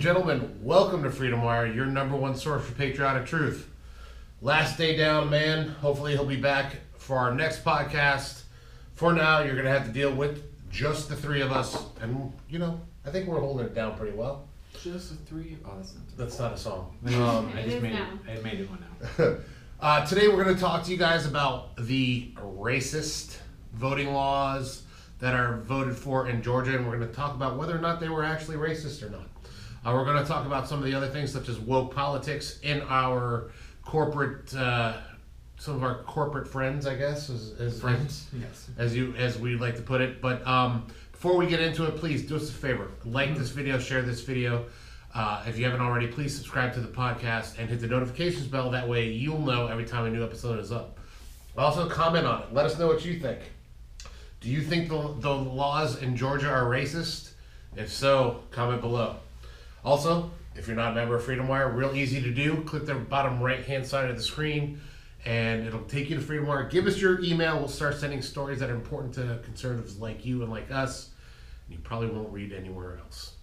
and gentlemen, welcome to Freedom Wire, your number one source for patriotic truth. Last day down, man. Hopefully, he'll be back for our next podcast. For now, you're going to have to deal with just the three of us. And, you know, I think we're holding it down pretty well. Just a three. Oh, that's not. That's not a song. Um, I just made now. it. I made it one now. Uh, today, we're going to talk to you guys about the racist voting laws that are voted for in Georgia, and we're going to talk about whether or not they were actually racist or not. Uh, we're going to talk about some of the other things, such as woke politics in our corporate, uh, some of our corporate friends, I guess, as, as, Friends. Yes. as you as we like to put it. But um, before we get into it, please do us a favor: like this video, share this video. Uh, if you haven't already, please subscribe to the podcast and hit the notifications bell. That way, you'll know every time a new episode is up. Also, comment on it. Let us know what you think. Do you think the, the laws in Georgia are racist? If so, comment below. Also, if you're not a member of Freedom Wire, real easy to do. Click the bottom right hand side of the screen and it'll take you to Freedom Wire. Give us your email. We'll start sending stories that are important to conservatives like you and like us. And you probably won't read anywhere else.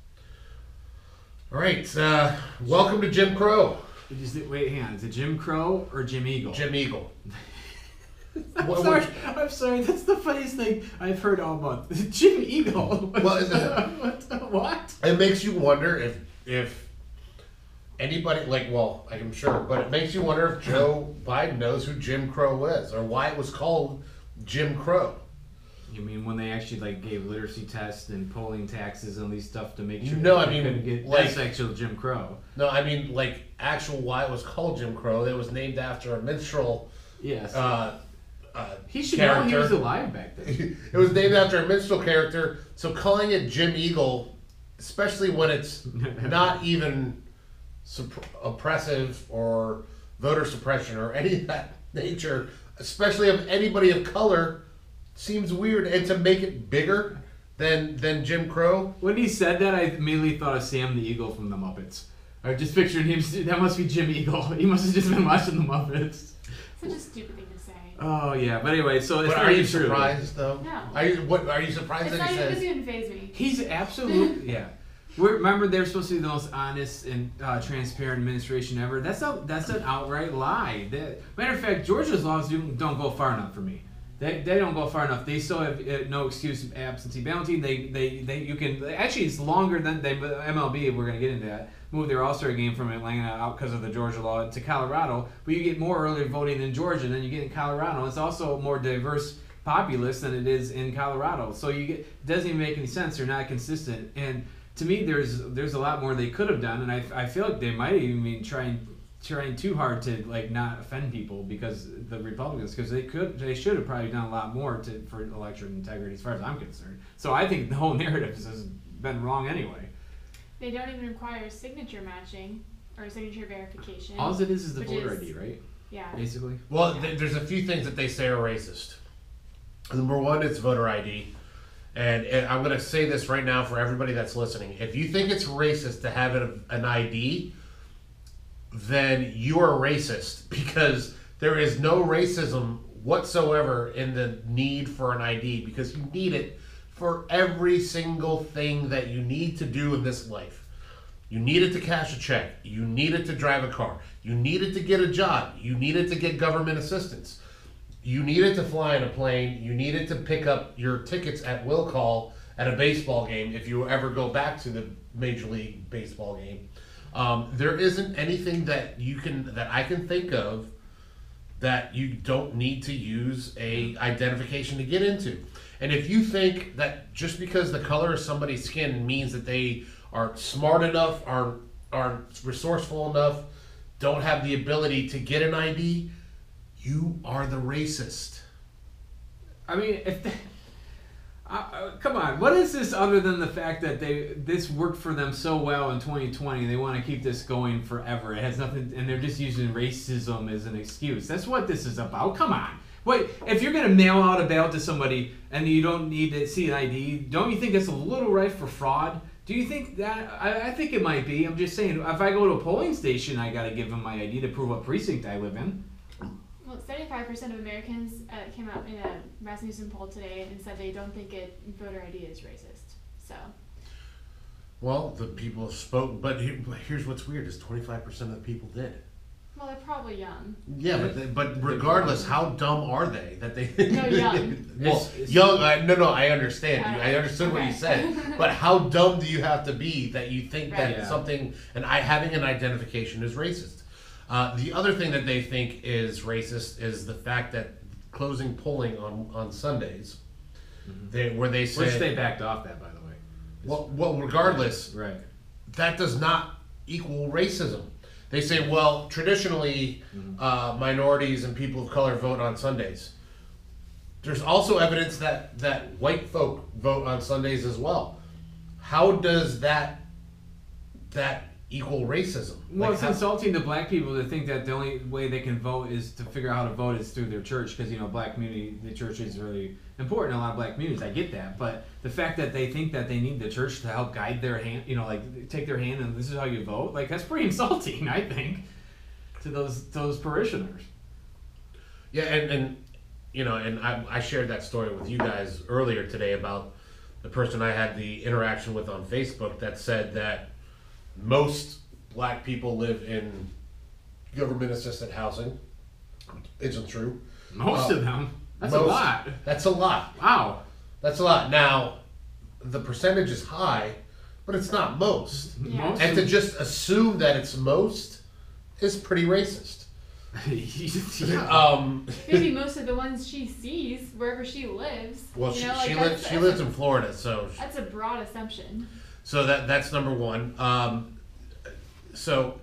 All right. Uh, welcome to Jim Crow, Is it, wait, hang on. Is it Jim Crow or Jim Eagle? Jim Eagle. I'm What- sorry. which- I'm sorry. That's the funniest thing I've heard all month. Jim Eagle. Well, what? what? It makes you wonder if if anybody like well, I'm sure, but it makes you wonder if Joe Biden knows who Jim Crow is or why it was called Jim Crow. You mean when they actually like gave literacy tests and polling taxes and all these stuff to make sure? No, I mean, get, like- that's actual Jim Crow. No, I mean like actual why it was called Jim Crow. It was named after a minstrel. Yes. Uh, uh, he should know he was alive back then. it was named after a minstrel character. So calling it Jim Eagle, especially when it's not even supp- oppressive or voter suppression or any of that nature, especially of anybody of color, seems weird. And to make it bigger than than Jim Crow, When he said that, I immediately thought of Sam the Eagle from the Muppets. I just pictured him. That must be Jim Eagle. He must have just been watching the Muppets. Such a stupid thing to say. Oh yeah, but anyway, so it's but are very you true. surprised though? No. Are you what? Are you surprised It's that not he even, it says? doesn't even phase me. He's absolutely yeah. We're, remember, they're supposed to be the most honest and uh, transparent administration ever. That's a that's an outright lie. That, matter of fact, Georgia's laws do, don't go far enough for me. They, they don't go far enough. They still have uh, no excuse of absentee balloting. They, they they you can actually it's longer than they MLB. We're gonna get into that. Move their All Star game from Atlanta out because of the Georgia law to Colorado, but you get more early voting in Georgia than you get in Colorado. It's also more diverse populace than it is in Colorado. So you get it doesn't even make any sense. They're not consistent. And to me, there's there's a lot more they could have done, and I, I feel like they might even be trying trying too hard to like not offend people because the Republicans because they could they should have probably done a lot more to for election integrity as far as I'm concerned. So I think the whole narrative has been wrong anyway. They don't even require signature matching or signature verification. All it is is the Which voter is- ID, right? yeah. Basically. Well, th- there's a few things that they say are racist. Number one, it's voter ID. And, and I'm going to say this right now for everybody that's listening. If you think it's racist to have an, an ID, then you are racist because there is no racism whatsoever in the need for an ID because you need it for every single thing that you need to do in this life. You need it to cash a check. You need it to drive a car. You need it to get a job. You need it to get government assistance. You need it to fly in a plane. You need it to pick up your tickets at will call at a baseball game if you ever go back to the Major League Baseball game. Um, there isn't anything that you can that I can think of that you don't need to use a identification to get into. And if you think that just because the color of somebody's skin means that they are smart enough, are are resourceful enough, don't have the ability to get an ID, you are the racist. I mean, if they, uh, come on, what is this other than the fact that they this worked for them so well in 2020? They want to keep this going forever. It has nothing, and they're just using racism as an excuse. That's what this is about. Come on. Wait, if you're gonna mail out a bail to somebody and you don't need to see an ID, don't you think that's a little rife for fraud? Do you think that? I, I think it might be. I'm just saying. If I go to a polling station, I gotta give them my ID to prove what precinct I live in. Well, 75% of Americans uh, came out in a Rasmussen poll today and said they don't think it voter ID is racist. So Well, the people spoke, but but here's what's weird: is twenty five percent of the people did. Well, they're probably young. Yeah, but they, but regardless, how dumb are they that they? No, young. well, It's- it's- young. I, no, no, I understand. You, I understood what you okay. said, but how dumb do you have to be that you think that Yeah. something and I having an identification is racist? Uh, the other thing that they think is racist is the fact that closing polling on on Sundays, they where they said, Which they backed off that, by the way. well, well, regardless, Right. that does not equal racism. They say, well, traditionally, uh, minorities and people of color vote on Sundays. There's also evidence that that white folk vote on Sundays as well. How does that that equal racism? Well, Like, it's how- insulting to black people to think that the only way they can vote is to figure out how to vote is through their church because you know black community, the church is really important in a lot of black communities. I get that, but the fact that they think that they need the church to help guide their hand, you know, like take their hand and this is how you vote, like that's pretty insulting, I think, to those those parishioners. Yeah, and, and you know, and I, I shared that story with you guys earlier today about the person I had the interaction with on Facebook that said that most black people live in government assisted housing. Isn't true. Most Uh, of them. That's most- a lot. That's a lot. Wow. That's a lot. Now, the percentage is high, but it's not most. Yeah. Most And to just assume that it's most is pretty racist. yeah. Um, Maybe most of the ones she sees wherever she lives. well, you she, know, like she that's- lives she lives in Florida, so That's a broad assumption. So that that's number one. Um, so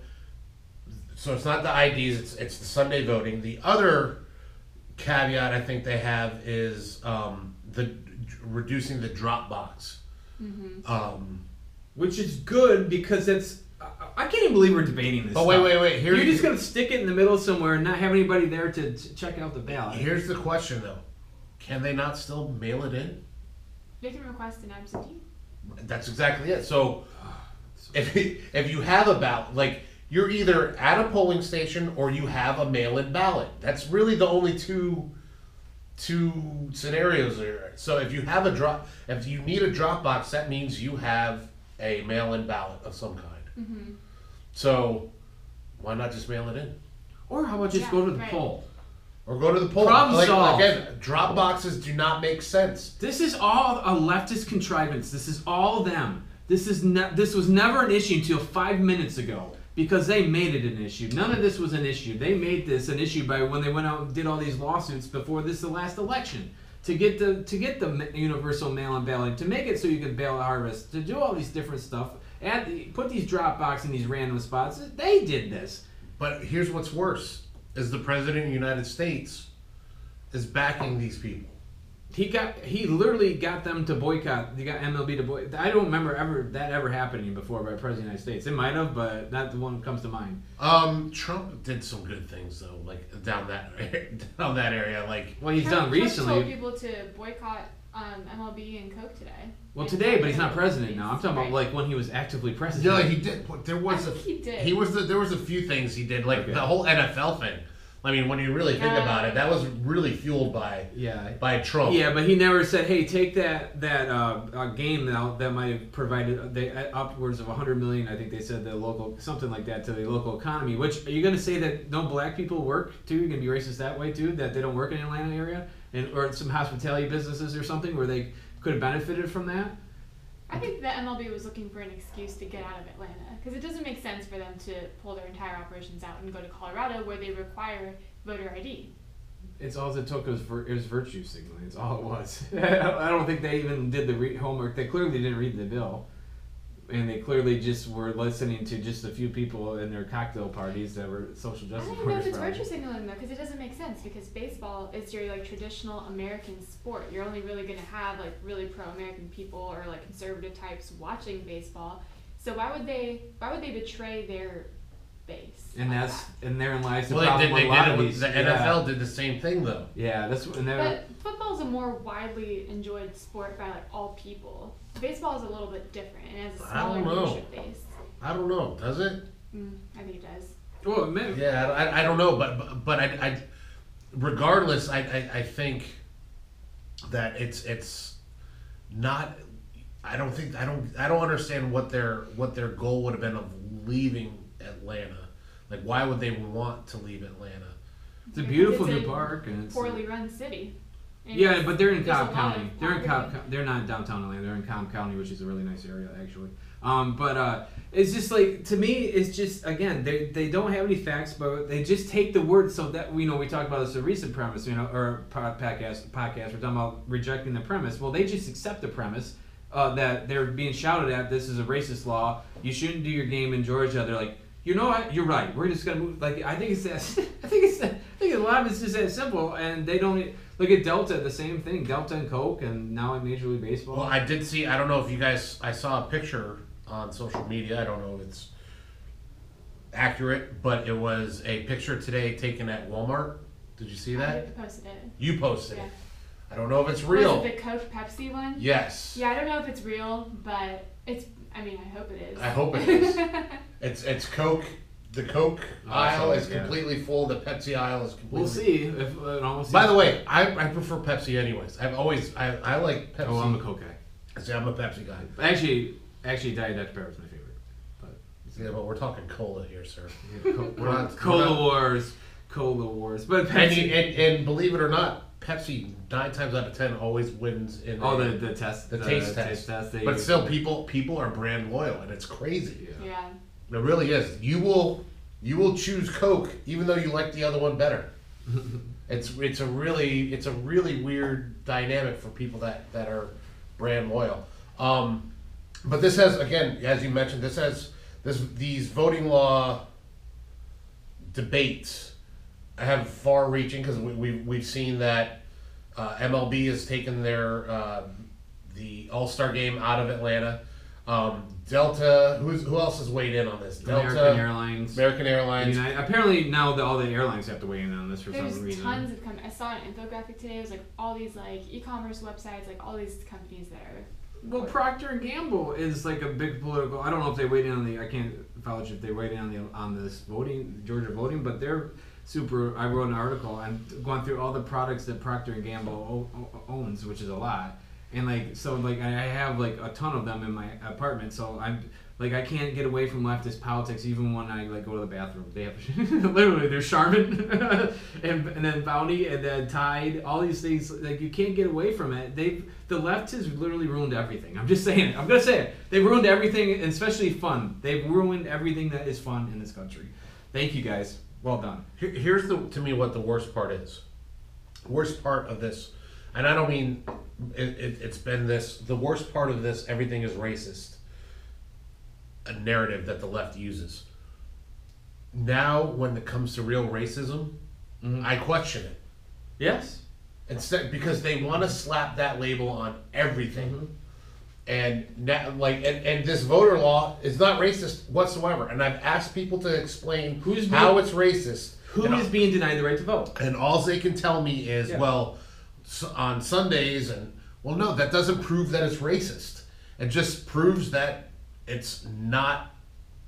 so it's not the IDs; it's it's the Sunday voting. The other caveat I think they have is um, the reducing the drop box. Um, Which is good because it's. I, I can't even believe we're debating this. Oh wait, wait, wait. Here, You're just gonna stick it in the middle somewhere and not have anybody there to t- check out the ballot. here's the question though: Can they not still mail it in? They can request an absentee. That's exactly it. So if if you have a ballot, like you're either at a polling station or you have a mail-in ballot. That's really the only two two scenarios there. So if you have a drop, if you need a drop box, that means you have a mail-in ballot of some kind. Mm-hmm. So why not just mail it in Or how about just Yeah, go to the right. poll? Or go to the poll? Problem like, solved. Again, drop boxes do not make sense. This is all a leftist contrivance. This is all them. This is ne- this was never an issue until five minutes ago because they made it an issue. None of this was an issue. They made this an issue by when they went out and did all these lawsuits before this the last election to get the to get the universal mail-in ballot to make it so you can ballot harvest to do all these different stuff. and put these drop box in these random spots. They did this. But here's what's worse: is the president of the United States is backing these people. He got he literally got them to boycott. He got MLB to boycott. I don't remember ever that ever happening before by the president of the United States. It might have, but not the one that comes to mind. Um, Trump did some good things though, like down that down that area. Like, Well, he's Trump- done Trump told recently. people to boycott um, MLB and Coke today. Well, today, but he's not president these. now. I'm talking about like when he was actively president. yeah, he did. but There was I a think he did. he was the, there was a few things he did, like Okay. the whole NFL thing. I mean, when you really think Yeah. about it, that was really fueled by yeah. by Trump. Yeah, but he never said, "Hey, take that that uh, uh, game that that might have provided they, uh, upwards of 100 million. I think they said the local something like that to the local economy. Which are you going to say that no black people work too? You're going to be racist that way too? That they don't work in the Atlanta area and or some hospitality businesses or something where they could have benefited from that? I think the MLB was looking for an excuse to get out of Atlanta because it doesn't make sense for them to pull their entire operations out and go to Colorado where they require voter ID. It's all it took was vir- it was virtue signaling. It's all it was. I don't think they even did the re- homework. They clearly didn't read the bill, and they clearly just were listening to just a few people in their cocktail parties that were social justice. I don't even know if it's virtue signaling though because it doesn't make sense because baseball is your like traditional American sport. You're only really gonna have like really pro-American people or like conservative types watching baseball. So why would they? Why would they betray their base? And like that's that? and therein lies the well, problem they with did. They did it with these. the yeah. NFL did the same thing though. Yeah, that's and they But football is a more widely enjoyed sport by like all people. Baseball is a little bit different and has a smaller don't know. viewership base. I don't know. Does it? Mm, I think it does. well, man, Yeah, I, I don't know, but but, but I, I, regardless, I, I, I think that it's it's not. I don't think I don't I don't understand what their what their goal would have been of leaving Atlanta. Like, why would they want to leave Atlanta? It's a beautiful It's new a park, and it's Poorly run city. And Yeah, it's- but they're in there's a Cobb lot County. of They're in Cobb. property. Co- They're not in downtown Atlanta. They're in Cobb County, which is a really nice area actually. Um, but uh, it's just like to me, it's just again they they don't have any facts, but they just take the word. So that we know we talked about this a recent premise, you know, or po- podcast podcast. We're talking about rejecting the premise. Well, they just accept the premise. Uh, that they're being shouted at. This is a racist law. You shouldn't do your game in Georgia. They're like, you know what? You're right. We're just gonna move. Like I think it's that. I think it's that. I think a lot of it's just that simple, and they don't. e, Look at Delta, the same thing. Delta and Coke, and now in Major League Baseball. Well, I did see. I don't know if you guys. I saw a picture on social media. I don't know if it's accurate, but it was a picture today taken at Walmart. Did you see that? I posted it. You posted Yeah. it. I don't know if it's real. Was real. it the Coke Pepsi one? Yes. Yeah, I don't know if it's real, but it's. I mean, I hope it is. I hope it is. It's it's Coke. The Coke aisle is yeah. completely full. The Pepsi aisle is completely. we'll see if uh, it almost. By the way, I, I prefer Pepsi anyways. I've always I, I like Pepsi. oh, I'm a Coke guy. See, I'm a Pepsi guy. Actually, actually, Diet Dr Pepper is my favorite. But Yeah, but we're talking cola here, sir. Co- We're not- we're Cola not- Wars, Cola Wars, but And, Pepsi. you, and and believe it or not, Pepsi nine times out of ten always wins in oh, a- the the test, the taste test. they But still, people people are brand loyal, and it's crazy. Yeah. yeah. It really is. You will you will choose Coke even though you like the other one better. it's it's a really it's a really weird dynamic for people that that are brand loyal. Um, but this has again, as you mentioned, this has this these voting law debates have far reaching because we, we we've seen that uh, MLB has taken their uh, the All Star game out of Atlanta. Um, Delta, who's who else has weighed in on this? Delta, American Airlines. American Airlines. United, apparently now the, all the airlines have to weigh in on this for There's some reason. tons of companies. I saw an infographic today. It was like all these like e-commerce websites, like all these companies that are. Well, Procter and Gamble is like a big political. I don't know if they weighed in on the. I can't vouch if they weighed in on the on this voting, Georgia voting, but they're super. I wrote an article and going through all the products that Procter and Gamble o- o- owns, which is a lot, and like so like I have like a ton of them in my apartment, so I'm like I can't get away from leftist politics even when I like go to the bathroom. They have literally there's Charmin and and then Bounty and then Tide, all these things like you can't get away from it. They've the left has literally ruined everything. I'm just saying it. I'm gonna say it. They've ruined everything, especially fun. They've ruined everything that is fun in this country. Thank you guys. Well done. Here- Here's the to me what the worst part is. Worst part of this, and I don't mean it, it, it's been this. The worst part of this, everything is racist. A narrative that the left uses. Now, when it comes to real racism, Mhm. I question it. Yes. Instead, because they want to slap that label on everything. Mm-hmm. And now, like, and, and this voter law is not racist whatsoever. And I've asked people to explain Who's how it's racist. who is being denied the right to vote? and all they can tell me is, Yeah. well, on Sundays, and well, no, that doesn't prove that it's racist. It just proves that it's not.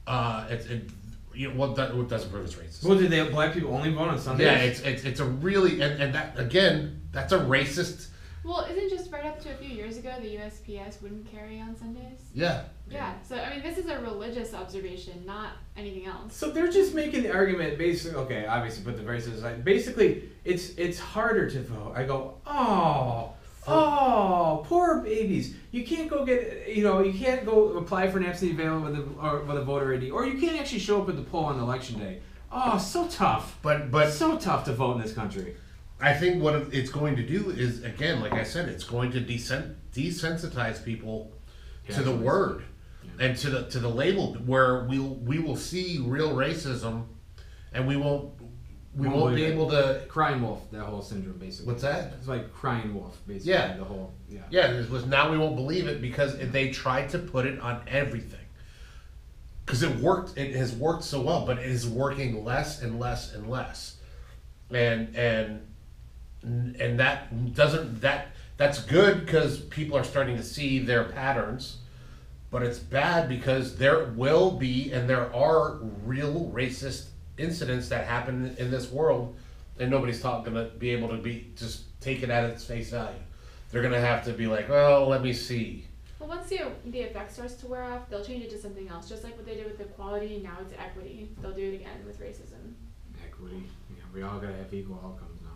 Uh, it's it, you know, what, that, what doesn't prove it's racist. Well, did they black people only vote on Sundays? yeah, it's, it's it's a really and, and that again, that's a racist. Well, isn't just right up to a few years ago the USPS wouldn't carry on Sundays? Yeah, Yeah. So I mean, this is a religious observation, not anything else. So they're just making the argument basically. Okay, obviously put the races aside. Basically, it's it's harder to vote. I go, oh, oh, poor babies. You can't go get you know you can't go apply for an absentee ballot with a or with a voter ID, or you can't actually show up at the poll on election day. Oh, so tough. but but so tough to vote in this country. I think what it's going to do is again, like I said, it's going to desen- desensitize people to the Yeah. word and to the to the label, where we will we will see real racism, and we won't we Won't be able to. Crying wolf, that whole syndrome, basically. What's that? It's like crying wolf, basically. Yeah. The whole yeah. Yeah, it was now we won't believe it because they tried to put it on everything. Because it worked, it has worked so well, but it is working less and less and less, and and and that doesn't that that's good because people are starting to see their patterns, but it's bad because there will be and there are real racist incidents that happen in this world, and nobody's not gonna be able to be just take it at its face value. They're gonna have to be like, well, let me see. Well, once the the effect starts to wear off, they'll change it to something else, just like what they did with equality. Now it's equity. They'll do it again with racism. Equity. Yeah, we all gotta have equal outcomes now,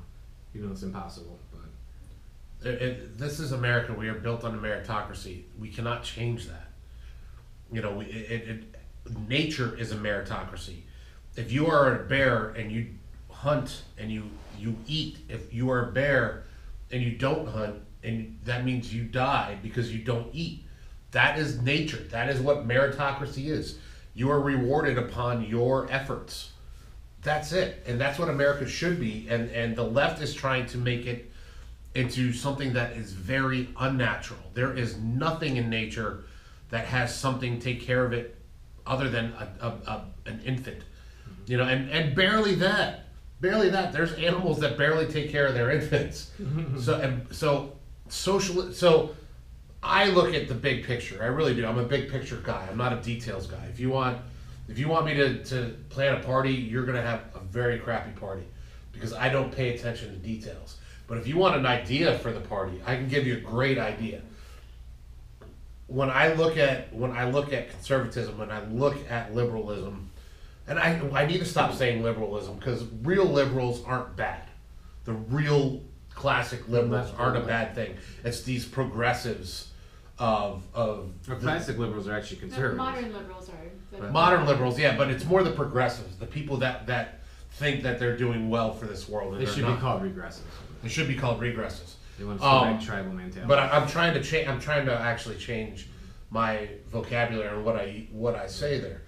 even though it's impossible. But It, it, this is America. We are built on a meritocracy. We cannot change that. You know, we, it, it, it, nature is a meritocracy. If you are a bear and you hunt and you you eat, if you are a bear and you don't hunt, and that means you die because you don't eat. That is nature. That is what meritocracy is. You are rewarded upon your efforts. That's it, and that's what America should be. And and the left is trying to make it into something that is very unnatural. There is nothing in nature that has something take care of it other than a, a, a, an infant. You know, and, and barely that. Barely that. There's animals that barely take care of their infants. so and so social so I look at the big picture. I really do. I'm a big picture guy. I'm not a details guy. If you want if you want me to, to plan a party, you're gonna have a very crappy party. Because I don't pay attention to details. But if you want an idea for the party, I can give you a great idea. When I look at when I look at conservatism, when I look at liberalism, and I I need to stop saying liberalism because real liberals aren't bad. The real classic liberals aren't a bad thing. It's these progressives of of our the- classic liberals are actually No, conservatives. modern liberals are. the- modern liberals, yeah, but it's more the progressives, the people that that think that they're doing well for this world. And They should not. be called regressives. They should be called regressives. They want to Um, select tribal mentality. But I, I'm trying to change. I'm trying to actually change my vocabulary and what I what I say there.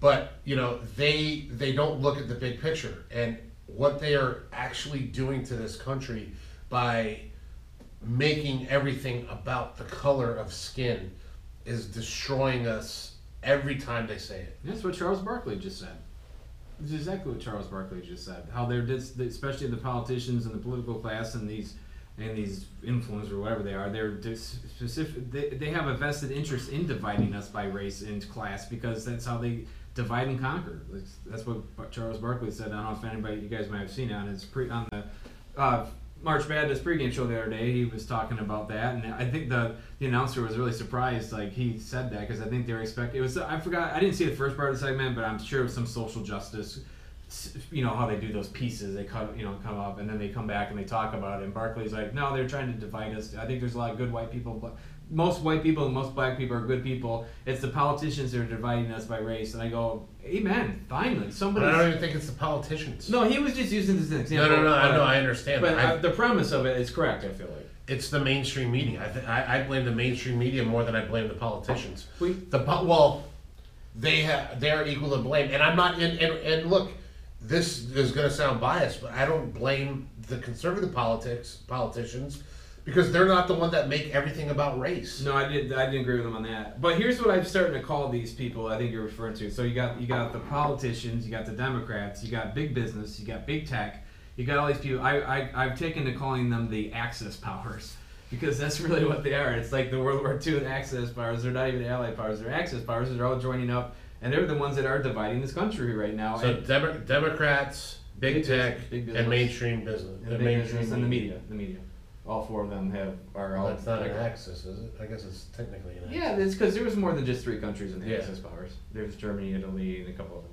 But you know, they they don't look at the big picture and what they are actually doing to this country by making everything about the color of skin is destroying us every time they say it. That's what Charles Barkley just said. It's exactly what Charles Barkley just said. How they're especially the politicians and the political class and these and these influencers or whatever they are. They're dis- specific. They, they have a vested interest in dividing us by race and class because that's how they divide and conquer. That's, what Charles Barkley said. I don't know if anybody you guys might have seen it on his pre on the. Uh, March Madness pregame show the other day, he was talking about that, and I think the the announcer was really surprised, like he said that because I think they were expecting. It was I forgot I didn't see the first part of the segment, but I'm sure it was some social justice. You know how they do those pieces, they cut you know come up and then they come back and they talk about it. And Barkley's like, no, they're trying to divide us. I think there's a lot of good white people, but most white people and most black people are good people. It's the politicians that are dividing us by race. And I go, amen, finally somebody. I don't even think it's the politicians. No, he was just using this as an no, example. no, no. I but- know. I understand. but. I- the premise of it is correct. I feel like. it's the mainstream media. I, th- I I blame the mainstream media more than I blame the politicians. We- The well, they have they are equal to blame, and I'm not. And, and, and look, this is going to sound biased, but I don't blame the conservative politics politicians because they're not the one that make everything about race. No, I did. I didn't agree with them on that. But here's what I'm starting to call these people. I think you're referring to. So you got you got the politicians, you got the Democrats, you got big business, you got big tech, you got all these people. I, I I've taken to calling them the Axis powers because that's really what they are. It's like the World War II and Axis powers. They're not even Allied powers. They're Axis powers. They're all joining up, and they're the ones that are dividing this country right now. So and, Demo- Democrats, big, Big tech, business, big and mainstream business, and the the, mainstream business and the media. The media. All four of them have are all. That's not an axis, is it? I guess it's technically an axis. Yeah, it's because there was more than just three countries in the Yeah. Axis powers. There's Germany, Italy, and a couple of them.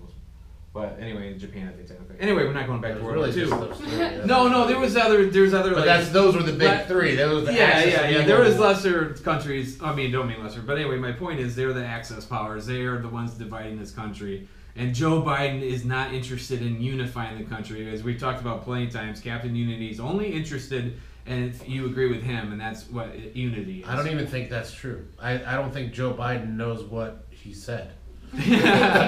But anyway, Japan, I think technically. Anyway, we're not going back It to was World really War just II. those three. yeah. No, no, there was other. There's other. But like, that's those were the big But- three. Those was the yeah, axis yeah, of yeah. evil. There was lesser countries. I mean, don't mean lesser, but anyway, my point is they're the Axis powers. They are the ones dividing this country. And Joe Biden is not interested in unifying the country, as we've talked about plenty of times. Captain Unity is only interested, and if you agree with him, and that's what unity is. I don't even think that's true. I, I don't think Joe Biden knows what he said. Same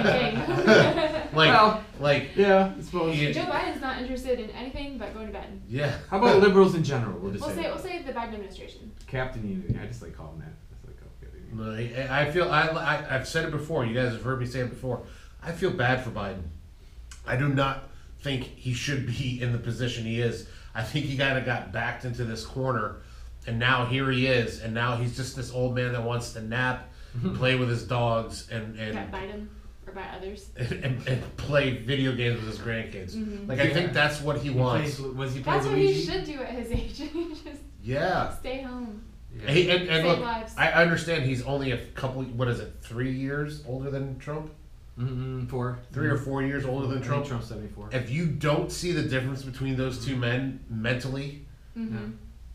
thing. Like, Well- like, yeah, I suppose. Yeah. Joe Biden's not interested in anything but going to bed. yeah. How about liberals in general? We'll just We'll say, say we'll say the Biden administration. Captain Unity. I just like calling that. That's like okay. I I feel I, I I've said it before. You guys have heard me say it before. I feel bad for Biden. I do not think he should be in the position he is. I think he kind of got backed into this corner, and now here he is, and now he's just this old man that wants to nap, play with his dogs, and and Got Biden or by others. and, and play video games with his grandkids. Mhm. Like I think Yeah. that's what he He wants. plays, was he playing That's what he Luigi? should do at his age. Just Yeah. stay home. Yeah. He, and, and Save look, lives. I understand he's only a couple. What is it? Three years older than Trump. Mm-hmm. Four. 3 or four years older than I think Trump. Trump's seventy four. If you don't see the difference between those two men mentally hmm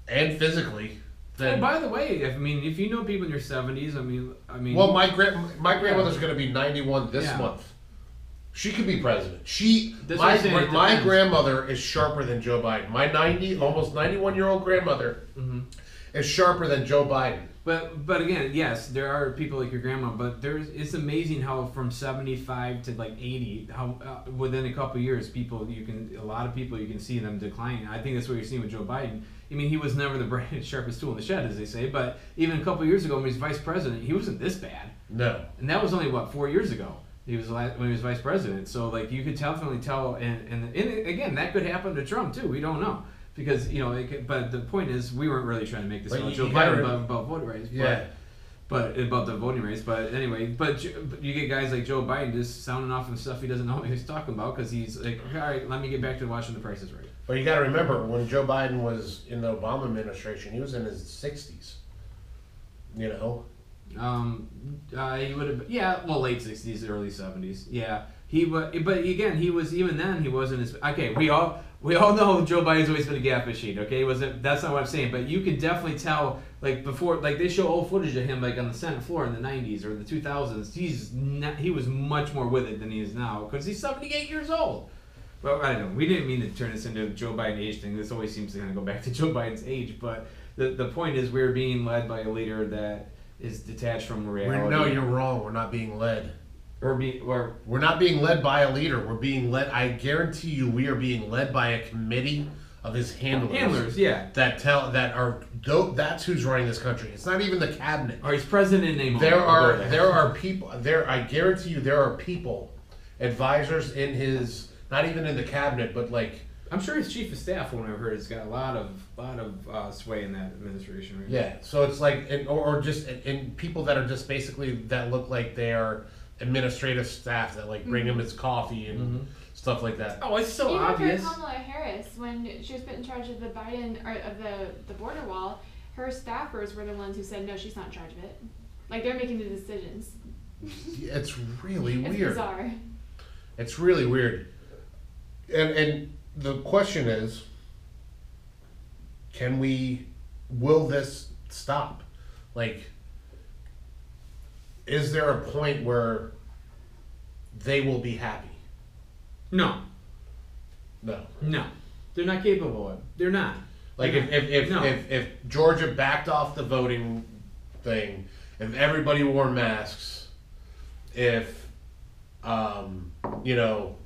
and physically, Oh, then by the way, I mean, if you know people in your seventies, I mean, I mean, well, my grand my grandmother's going to be ninety one this Yeah. month. She could be president. She That's my what I'm saying, it my depends. grandmother is sharper than Joe Biden. My ninety almost ninety one year old grandmother Mhm. Is sharper than Joe Biden. But but again, yes, there are people like your grandma. But there's it's amazing how from seventy five to like eighty, how uh, within a couple of years, people you can a lot of people you can see them declining. I think that's what you're seeing with Joe Biden. I mean, he was never the brightest, sharpest tool in the shed, as they say. But even a couple years ago, when he was vice president, he wasn't this bad. No. And that was only what four years ago. He was la- when he was vice president. So like you could definitely tell, and, and and again that could happen to Trump too. We don't know because you know. It could, but the point is, we weren't really trying to make this about Joe Biden about, about voting rights. Yeah. But, but about the voting rights. But anyway, but, you get guys like Joe Biden just sounding off on stuff he doesn't know what he's talking about because he's like, all right, let me get back to watching the prices right. But you got to remember when Joe Biden was in the Obama administration, he was in his sixties. You know, Um, uh, he would have, yeah, well, late sixties, early seventies, yeah. He was, but again, he was even then he wasn't as okay. We all we all know Joe Biden's always been a gap machine. Okay, He wasn't that's not what I'm saying, but you could definitely tell like before, like they show old footage of him like on the Senate floor in the '90s or the 2000s. He's not, he was much more with it than he is now because he's 78 years old. Well, I don't know. We didn't mean to turn this into a Joe Biden age thing. This always seems to kind of go back to Joe Biden's age, but the the point is we're being led by a leader that is detached from reality. we're, no, you're wrong. We're not being led. Or be or We're not being led by a leader. We're being led. I guarantee you, we are being led by a committee of his handlers. handlers, yeah. that tell that are that's who's running this country. It's not even the cabinet. Or he's president in name. There are We'll there are people there. I guarantee you, there are people, advisors in his not even in the cabinet, but like I'm sure his chief of staff, from what I've heard, has got a lot of lot of uh, sway in that administration. Right? yeah. So it's like and, or, or just and people that are just basically that look like they are administrative staff that like bring him his coffee and Mhm. stuff like that. Oh, it's so Even obvious. for Kamala Harris, when she was put in charge of the Biden or of the the border wall, her staffers were the ones who said no, she's not in charge of it. Like they're making the decisions. It's really It's weird. bizarre. It's really weird. And and the question is can we will this stop? Like is there a point where they will be happy? No, No. no, they're not capable of. it. They're not. Like if if if, No. if, if Georgia backed off the voting thing, if everybody wore masks, if um, you know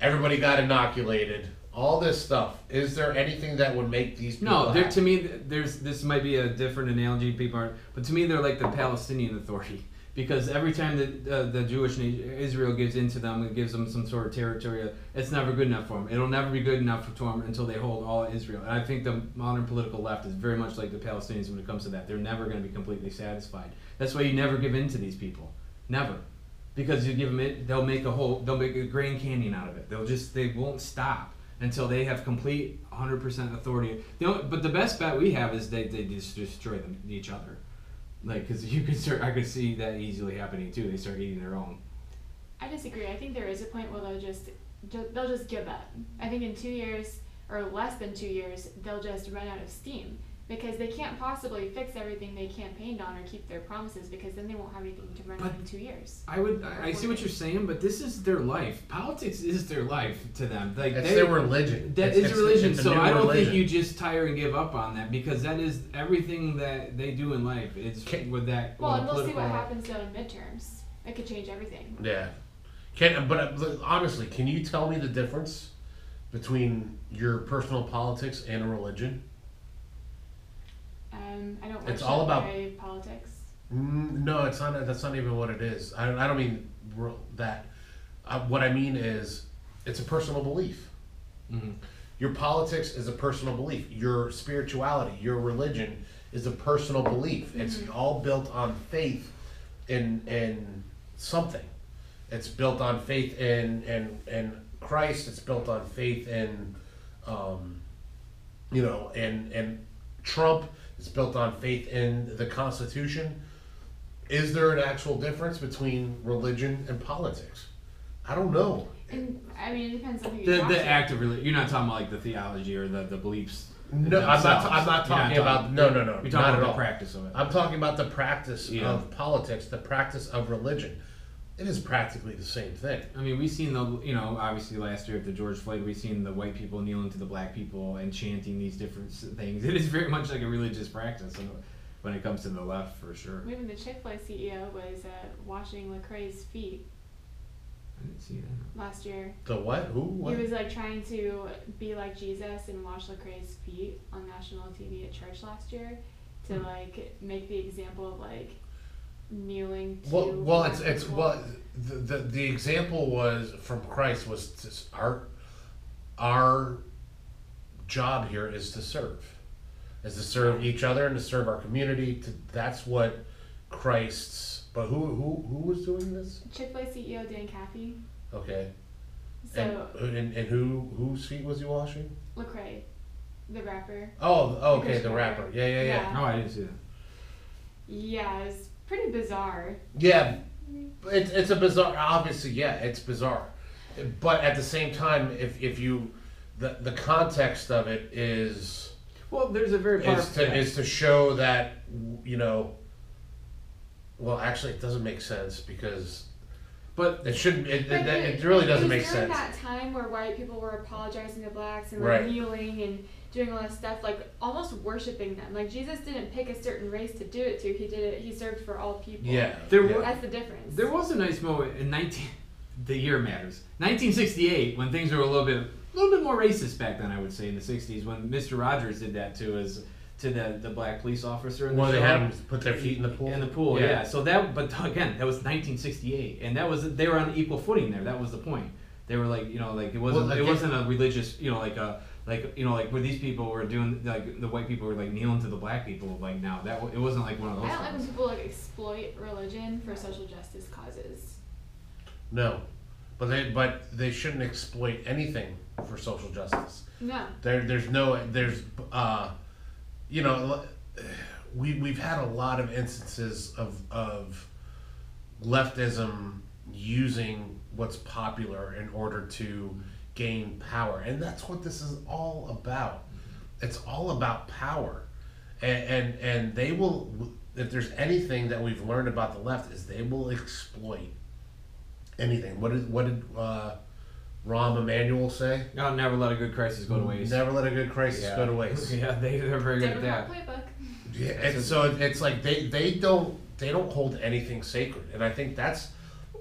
everybody got inoculated, all this stuff, is there anything that would make these people No, they're, happy? to me, th- there's this might be a different analogy. People aren't, but to me, they're like the Palestinian Authority because every time that uh, the Jewish nation, Israel gives into them, it gives them some sort of territory. It's never good enough for them. It'll never be good enough for them until they hold all Israel. And I think the modern political left is very much like the Palestinians when it comes to that. They're never going to be completely satisfied. That's why you never give in to these people, never. Because you give them it, they'll make a whole, they'll make a Grand Canyon out of it. They'll just, they won't stop until they have complete 100% authority. But the best bet we have is they, they just destroy them each other. Like, because you could start, I could see that easily happening too. They start eating their own. I disagree. I think there is a point where they'll just they'll just give up. I think in two years or less than two years, they'll just run out of steam because they can't possibly fix everything they campaigned on or keep their promises because then they won't have anything to run on But- in two years. I would, I I see what you're saying, but this is their life. Politics is their life to them. Like It's they, their religion. That It's- is it's- religion. it's so I don't religion. think you just tire and give up on that because that is everything that they do in life. It's Can- with that. Well, with and we'll see political- what happens though in midterms. It could change everything. Yeah. Can but uh, honestly, can you tell me the difference between your personal politics and a religion? Um, I don't. It's all about- my politics. Mm, no, it's not. That's not even what it is. I don't. I don't mean that. Uh, what I mean is, it's a personal belief. Mhm. Your politics is a personal belief. Your spirituality, your religion, is a personal belief. It's all built on faith in in something. It's built on faith in in in Christ. It's built on faith in, um, you know, and and Trump. It's built on faith in the Constitution. Is there an actual difference between religion and politics? I don't know. And I mean, it depends on who you The talk the to. act of religion. You're not talking about like the theology or the, the beliefs. No, I'm not. themselves. I'm not You're talking about. No, no, no. You're talking not about at the all. practice of it. I'm talking about the practice Yeah. of politics, the practice of religion. It is practically the same thing. I mean, we've seen the, you know, obviously last year at the George Floyd, we've seen the white people kneeling to the black people and chanting these different things. It is very much like a religious practice when it comes to the left, for sure. Even the Chick Fil A CEO was uh, washing Lecrae's feet I didn't see that. last year. The what? Who? What? He was like trying to be like Jesus and wash Lecrae's feet on national TV at church last year to Hmm. like make the example of like kneeling to. Well, well, it's it's people. well. The, the the example was from Christ was just our our job here is to serve, is to serve each other and to serve our community. To that's what Christ's. But who who who was doing this? Chick Fil A CEO Dan Cathy. Okay, So and, and and who whose feet was he washing? Lecrae, the rapper. Oh, okay, Chris the Rock. rapper. Yeah, yeah, yeah. Yeah. No, I didn't see that. Yeah, it's pretty bizarre. Yeah, it's it's a bizarre. Obviously, yeah, it's bizarre, but at the same time, if if you the the context of it is Well, there's a very is powerful. to is to show that you know. Well, actually, it doesn't make sense because but it shouldn't. It, it, it- it really doesn't was make during sense. that time where white people were apologizing to blacks and like Right. kneeling and doing all this stuff, like almost worshiping them. Like Jesus didn't pick a certain race to do it to. He did it. He served for all people. Yeah, There yeah. were- That's the difference. there was a nice moment in 19. The year matters. 1968, when things were a little bit, a little bit more racist back then, I would say in the 60s, when Mr. Rogers did that to his, to the the black police officer in the Where they had them put their feet in the pool. In the pool, yeah. So that, but again, that was 1968, and that was they were on equal footing there. That was the point. They were like, you know, like it wasn't Well, it wasn't a religious, you know, like a like you know like where these people were doing like the white people were like kneeling to the black people like now that it wasn't like one of those. I those. don't like when people like exploit religion for social justice causes. No, but they but they shouldn't exploit anything for social justice. No. There, there's no, there's, uh, you know, we we've had a lot of instances of of leftism using what's popular in order to gain power, and that's what this is all about. It's all about power, and and, and they will. If there's anything that we've learned about the left, is they will exploit anything. What did what did uh, Rahm Emanuel say? God never let a good crisis go to waste. Never let a good crisis yeah. go to waste. Yeah, they, they're very good at that. Playbook. Yeah, and so it's like they they don't they don't hold anything sacred, and I think that's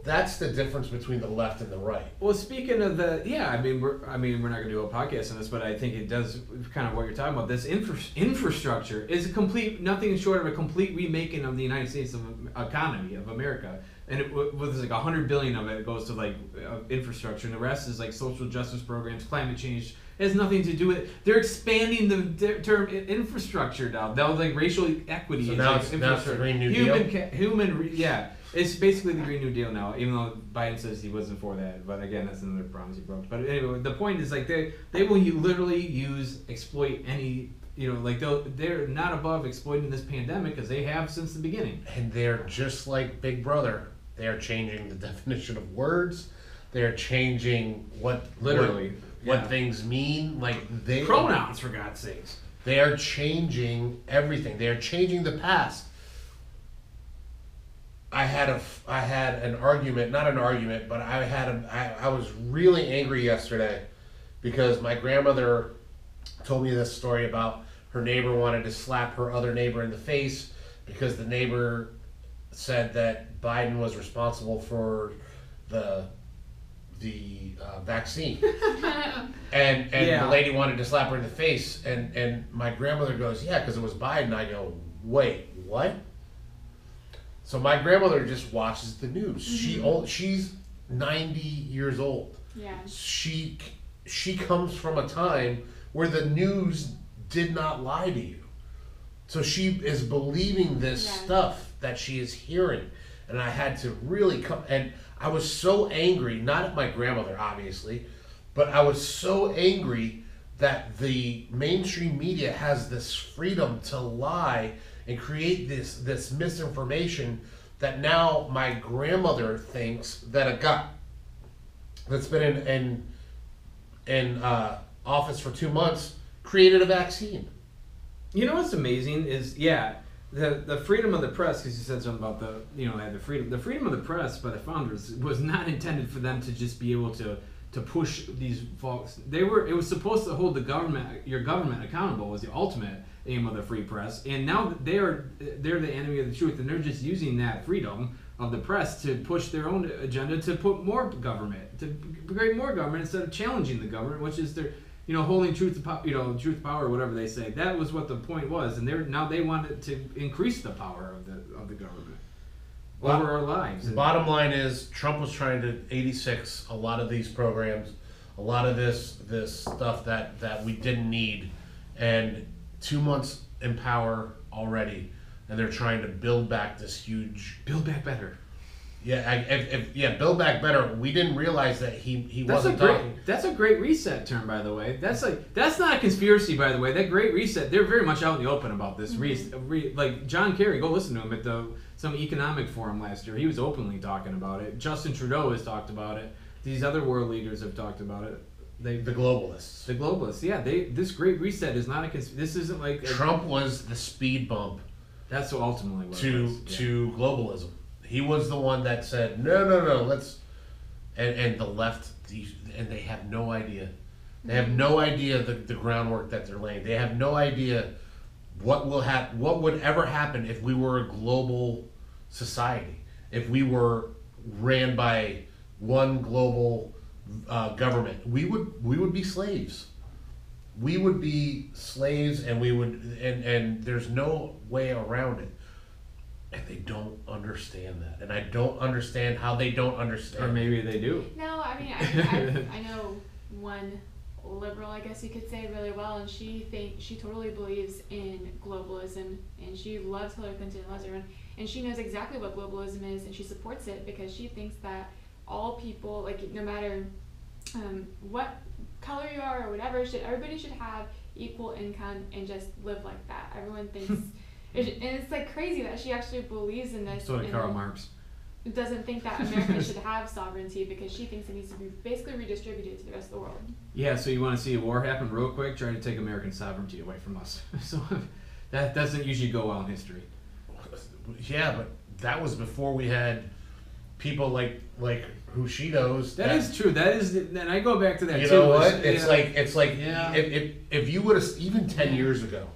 that's the difference between the left and the right. Well, speaking of the, yeah, I mean, we're, I mean, we're not going to do a podcast on this, but I think it does kind of what you're talking about. This infra- infrastructure is a complete, nothing short of a complete remaking of the United States of economy of America, and it was like a hundred billion of it goes to like uh, infrastructure, and the rest is like social justice programs, climate change. It has nothing to do with. It. They're expanding the term infrastructure now. That was like racial equity. So is now like it's- now it's the infrastructure. Green New human, Deal? ca- human, re- yeah. It's basically the Green New Deal now, even though Biden says he wasn't for that. But again, that's another promise he broke. But anyway, the point is like they they will literally use exploit any you know like they'll they're not above exploiting this pandemic because they have since the beginning. And they're just like Big Brother. They are changing the definition of words. They're changing what Literally, what, yeah. what things mean. Like they Pronouns for God's sakes. They are changing everything. They are changing the past. I had a f- I had an argument, not an argument, but I had a I, I was really angry yesterday because my grandmother told me this story about her neighbor wanted to slap her other neighbor in the face because the neighbor said that Biden was responsible for the the uh, vaccine. And and Yeah. the lady wanted to slap her in the face and and my grandmother goes yeah because it was biden. I go wait what so my grandmother just watches the news. She mm-hmm. ol- she's 90 years old. Yeah. she she comes from a time where the news did not lie to you. So she is believing this Yeah. stuff that she is hearing. And i had to really come and i was so angry not at my grandmother obviously but i was so angry that the mainstream media has this freedom to lie and create this this misinformation that now my grandmother thinks that a guy that's been in in, in uh, office for two months created a vaccine. You know what's amazing is yeah, the the freedom of the press because you said something about the you know the freedom the freedom of the press by the founders was not intended for them to just be able to to push these folks. They were it was supposed to hold the government your government accountable was the ultimate aim of the free press, and now they are they're the enemy of the truth, and they're just using that freedom of the press to push their own agenda to put more government to create more government instead of challenging the government, which is their you know, holding truth to power, you know, truth to power, whatever they say. That was what the point was, and they're now they wanted to increase the power of the of the government over our lives. The bottom line is Trump was trying to 86 a lot of these programs, a lot of this this stuff that that we didn't need, and two months in power already, and they're trying to build back this huge. Build back better. Yeah, I, if, if yeah, build back better. We didn't realize that he he That's wasn't great. talking. That's a great reset term, by the way. That's like that's not a conspiracy, by the way. That great reset. They're very much out in the open about this. Mm-hmm. Re, re, like John Kerry, go listen to him at the some economic forum last year. He was openly talking about it. Justin Trudeau has talked about it. These other world leaders have talked about it. They The globalists. The globalists, yeah, they this great reset is not a cons- this isn't like a, Trump was the speed bump that's ultimately what it to was, yeah. to globalism. He was the one that said no, no, no. Let's and and the left and they have no idea. They have no idea the, the groundwork that they're laying. They have no idea what will happen. What would ever happen if we were a global society? If we were ran by one global uh, government, we would we would be slaves. We would be slaves, and we would and and there's no way around it and they don't understand that and i don't understand how they don't understand. or maybe they do. No, I mean, I, I, I know one liberal, I guess you could say, really well, and she think she totally believes in globalism, and she loves Hillary Clinton, loves everyone, and she knows exactly what globalism is, and she supports it because she thinks that all people, like no matter um, what color you are or whatever, should everybody should have equal income and just live like that. Everyone thinks. And it's like crazy that she actually believes in this. So did Karl Marx. Doesn't think that America should have sovereignty because she thinks it needs to be basically redistributed to the rest of the world. Yeah, so you want to see a war happen real quick? trying to take American sovereignty away from us. so that doesn't usually go well in history. yeah but that was before we had people like like Hushidos that is true. That is, and I go back to that you too. know what is- it's yeah. like it's like Yeah. if, if if you would have even 10 years ago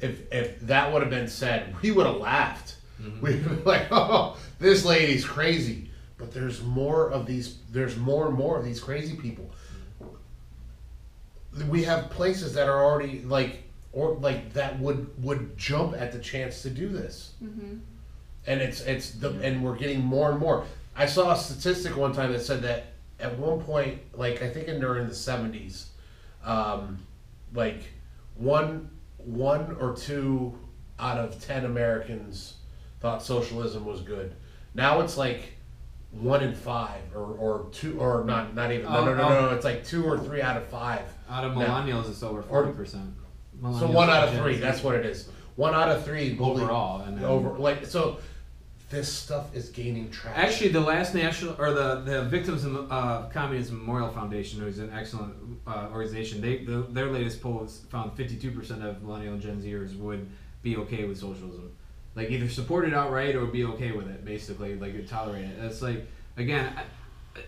if if that would have been said we would have laughed Mhm. we'd be like oh this lady's crazy but there's more of these there's more and more of these crazy people we have places that are already like or like that would would jump at the chance to do this Mm-hmm. and it's it's the and we're getting more and more. I saw a statistic one time that said that at one point, like I think in during the seventies, um, like one one or two out of ten Americans thought socialism was good. Now it's like one in five or, or two or not not even no no no Oh, no it's like two or three out of five. Out of No. millennials, it's over forty percent. So one out of three, that's what it is. One out of three believe- overall. And then, over like so this stuff is gaining traction Actually, the last national or the the Victims of uh, Communism Memorial Foundation, who's an excellent uh, organization, they the, their latest polls found 52% of millennial Gen Zers would be okay with socialism, like either support it outright or be okay with it, basically, like tolerate it. That's like again. I,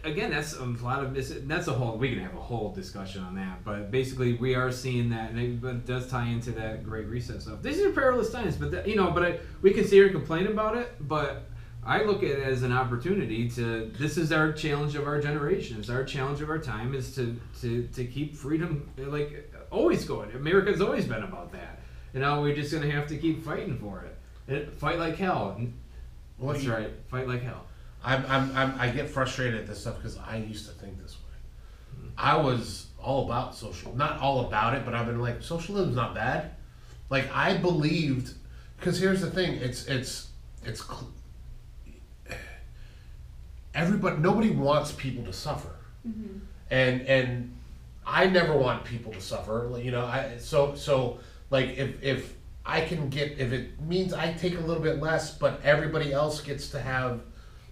Again, that's a lot of this. That's a whole. We can have a whole discussion on that, but basically, we are seeing that, and it, it does tie into that Great Reset stuff. These are perilous times, but you know, but I, we can sit here and complain about it, but I look at it as an opportunity to. This is our challenge of our generation. It's our challenge of our time is to to to keep freedom like always going. America's always been about that. And now we're just gonna have to keep fighting for it. And fight like hell. Well, That's you- right. Fight like hell. I'm, I'm, I'm, I get frustrated at this stuff because I used to think this way. I was all about social, not all about it, but I've been like, socialism's not bad. Like I believed, because here's the thing, it's, it's, it's, cl- everybody, nobody wants people to suffer, Mm-hmm. and and I never want people to suffer. You know, I so so like if if I can get if it means I take a little bit less, but everybody else gets to have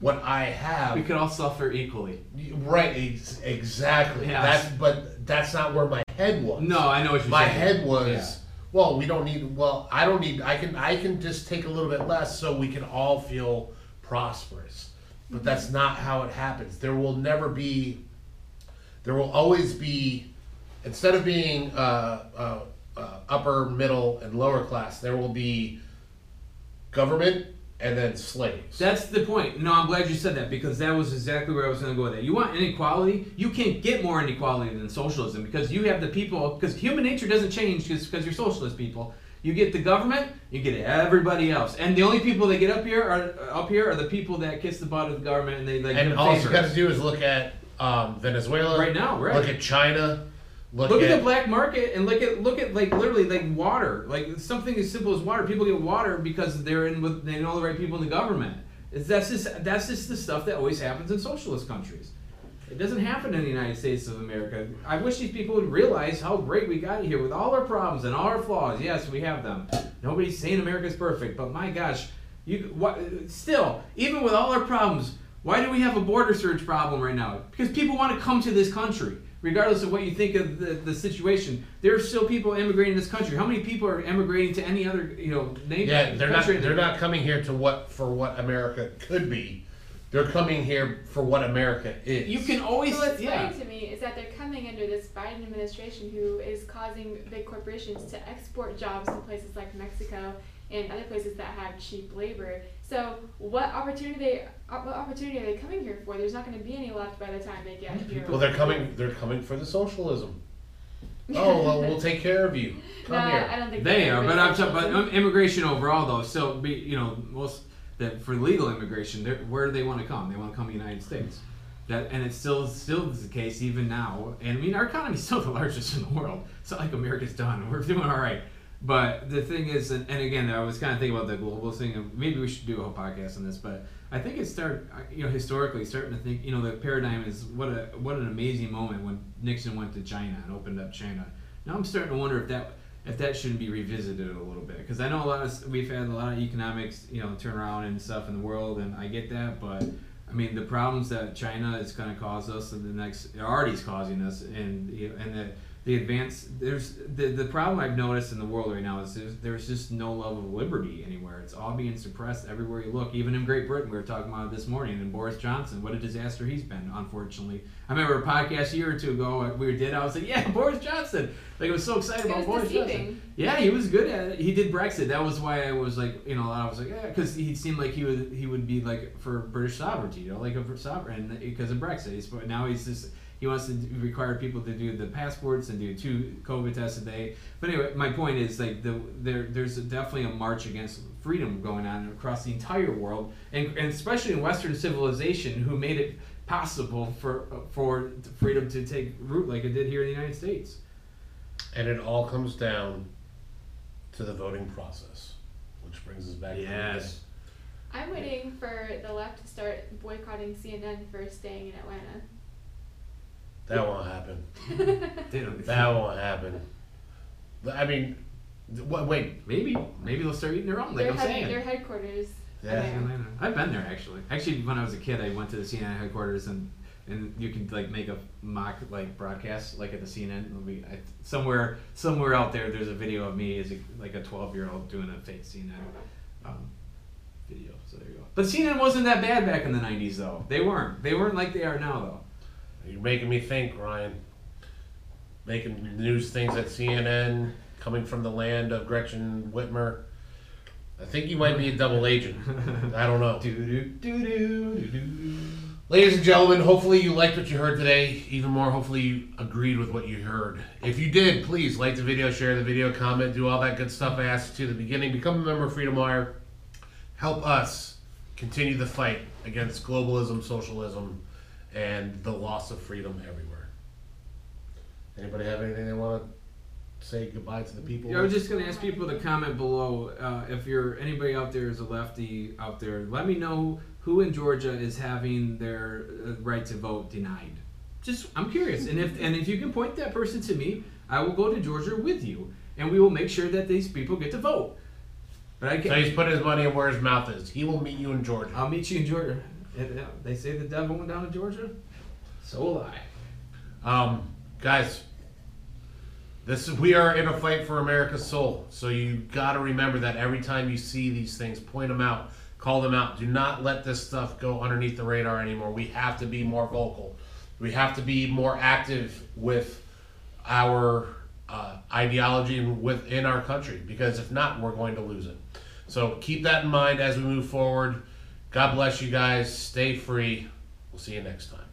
what I have. We could all suffer equally. Right, ex- exactly. That's but that's not where my head was. No, I know what you're my saying. My head was. Yeah. Well, we don't need. Well, I don't need. I can. I can just take a little bit less, so we can all feel prosperous. But that's not how it happens. There will never be. There will always be, instead of being uh, uh, uh, upper, middle, and lower class, there will be government and then slaves. That's the point. No, I'm glad you said that because that was exactly where I was going to go with that. You want inequality? You can't get more inequality than socialism because you have the people. Because human nature doesn't change just because you're socialist people. You get the government, you get everybody else, and the only people that get up here are up here are the people that kiss the butt of the government and they like. and all you favors. got to do is look at um, Venezuela Right now, right. Look at China. Look, Look at, at the black market and look at look at like literally like water, like something as simple as water. People get water because they're in with they know the right people in the government. It's, that's just that's just the stuff that always happens in socialist countries. It doesn't happen in the United States of America. I wish these people would realize how great we got here with all our problems and all our flaws. Yes, we have them. Nobody's saying America's perfect, but my gosh, you what, still even with all our problems, why do we have a border surge problem right now? Because people want to come to this country regardless of what you think of the, the situation, there are still people immigrating to this country. How many people are immigrating to any other, you know, name? Yeah, they're not. They're not coming here to what for what America could be. They're coming here for what America is. You can always, So what's yeah. funny to me is that they're coming under this Biden administration who is causing big corporations to export jobs to places like Mexico and other places that have cheap labor. So what opportunity they uh, what opportunity are they coming here for? There's not going to be any left by the time they get here. Well, they're coming. They're coming for the socialism. Oh well, we'll take care of you. Come no, here. I don't think They they're but I'm talking about um, immigration overall, though. So, be, you know, most that for legal immigration, where do they want to come? They want to come to the United States. That and it's still still is the case even now. And I mean, our economy is still the largest in the world. It's not like America's done. We're doing all right. But the thing is, and, and again, I was kind of thinking about the global thing. And maybe we should do a whole podcast on this. But I think it started, uh, you know, historically starting to think, you know, the paradigm is what a what an amazing moment when Nixon went to China and opened up China. Now I'm starting to wonder if that if that shouldn't be revisited a little bit because I know a lot of we've had a lot of economics, you know, turnaround and stuff in the world, and I get that, but I mean the problems that China is going to cause us in the next, already is causing us, and and the the advance there's the the problem I've noticed in the world right now is there's, there's just no level of liberty anywhere. It's all being suppressed everywhere you look. Even in Great Britain, we were talking about it this morning, and Boris Johnson, what a disaster he's been. Unfortunately, I remember a podcast a year or two ago uh, we did. I was like, yeah, Boris Johnson. Like I was so excited It about Boris Johnson. Yeah, he was good at it. He did Brexit. That was why I was like, you know, I was like, yeah, because he seemed like he would he would be like for British sovereignty, you know, like a sovereign because of Brexit. He's, but now he's just he wants to require people to do the passports and do two COVID tests a day. But anyway, my point is like the there there's definitely a march against freedom going on across the entire world, and, and especially in Western civilization, who made it possible for for freedom to take root like it did here in the United States. And it all comes down to the voting process, which brings us back. to Yes. I'm waiting for the left to start boycotting CNN for staying in Atlanta. The- That won't happen. They. That won't happen. I mean, what? Wait. Maybe, maybe they'll start eating their own. Like their, I'm head- saying. their headquarters. Yeah. Atlanta. I've been there actually. Actually, when I was a kid, I went to the CNN headquarters and and you can like make a mock like broadcast like at the CNN. Be I, somewhere somewhere out there. There's a video of me as a, like a 12 year old doing a fake CNN um, video. So there you go. But CNN wasn't that bad back in the 90s though. They weren't. They weren't like they are now though. You're making me think, Ryan. Making news things at CNN, coming from the land of Gretchen Whitmer. I think you might be a double agent. I don't know. Do do do do do do. Ladies and gentlemen, hopefully you liked what you heard today. Even more, hopefully you agreed with what you heard. If you did, please like the video, share the video, comment, do all that good stuff I asked you to the beginning. Become a member of Freedom Wire. Help us continue the fight against globalism, socialism, and the loss of freedom everywhere. Anybody have anything they want to say goodbye to the people? Yeah, I was just gonna ask people to comment below uh, if you're anybody out there is a lefty out there. Let me know who in Georgia is having their uh, right to vote denied. Just I'm curious, and if and if you can point that person to me, I will go to Georgia with you, and we will make sure that these people get to vote. But I can, So he's put his money where his mouth is. He will meet you in Georgia. I'll meet you in Georgia. And, uh, They say the devil went down to Georgia. So will I. Um, guys, this is we are in a fight for America's soul. So you got to remember that every time you see these things, point them out, call them out. Do not let this stuff go underneath the radar anymore. We have to be more vocal. We have to be more active with our uh, ideology within our country because if not, we're going to lose it. So keep that in mind as we move forward. God bless you guys. Stay free. We'll see you next time.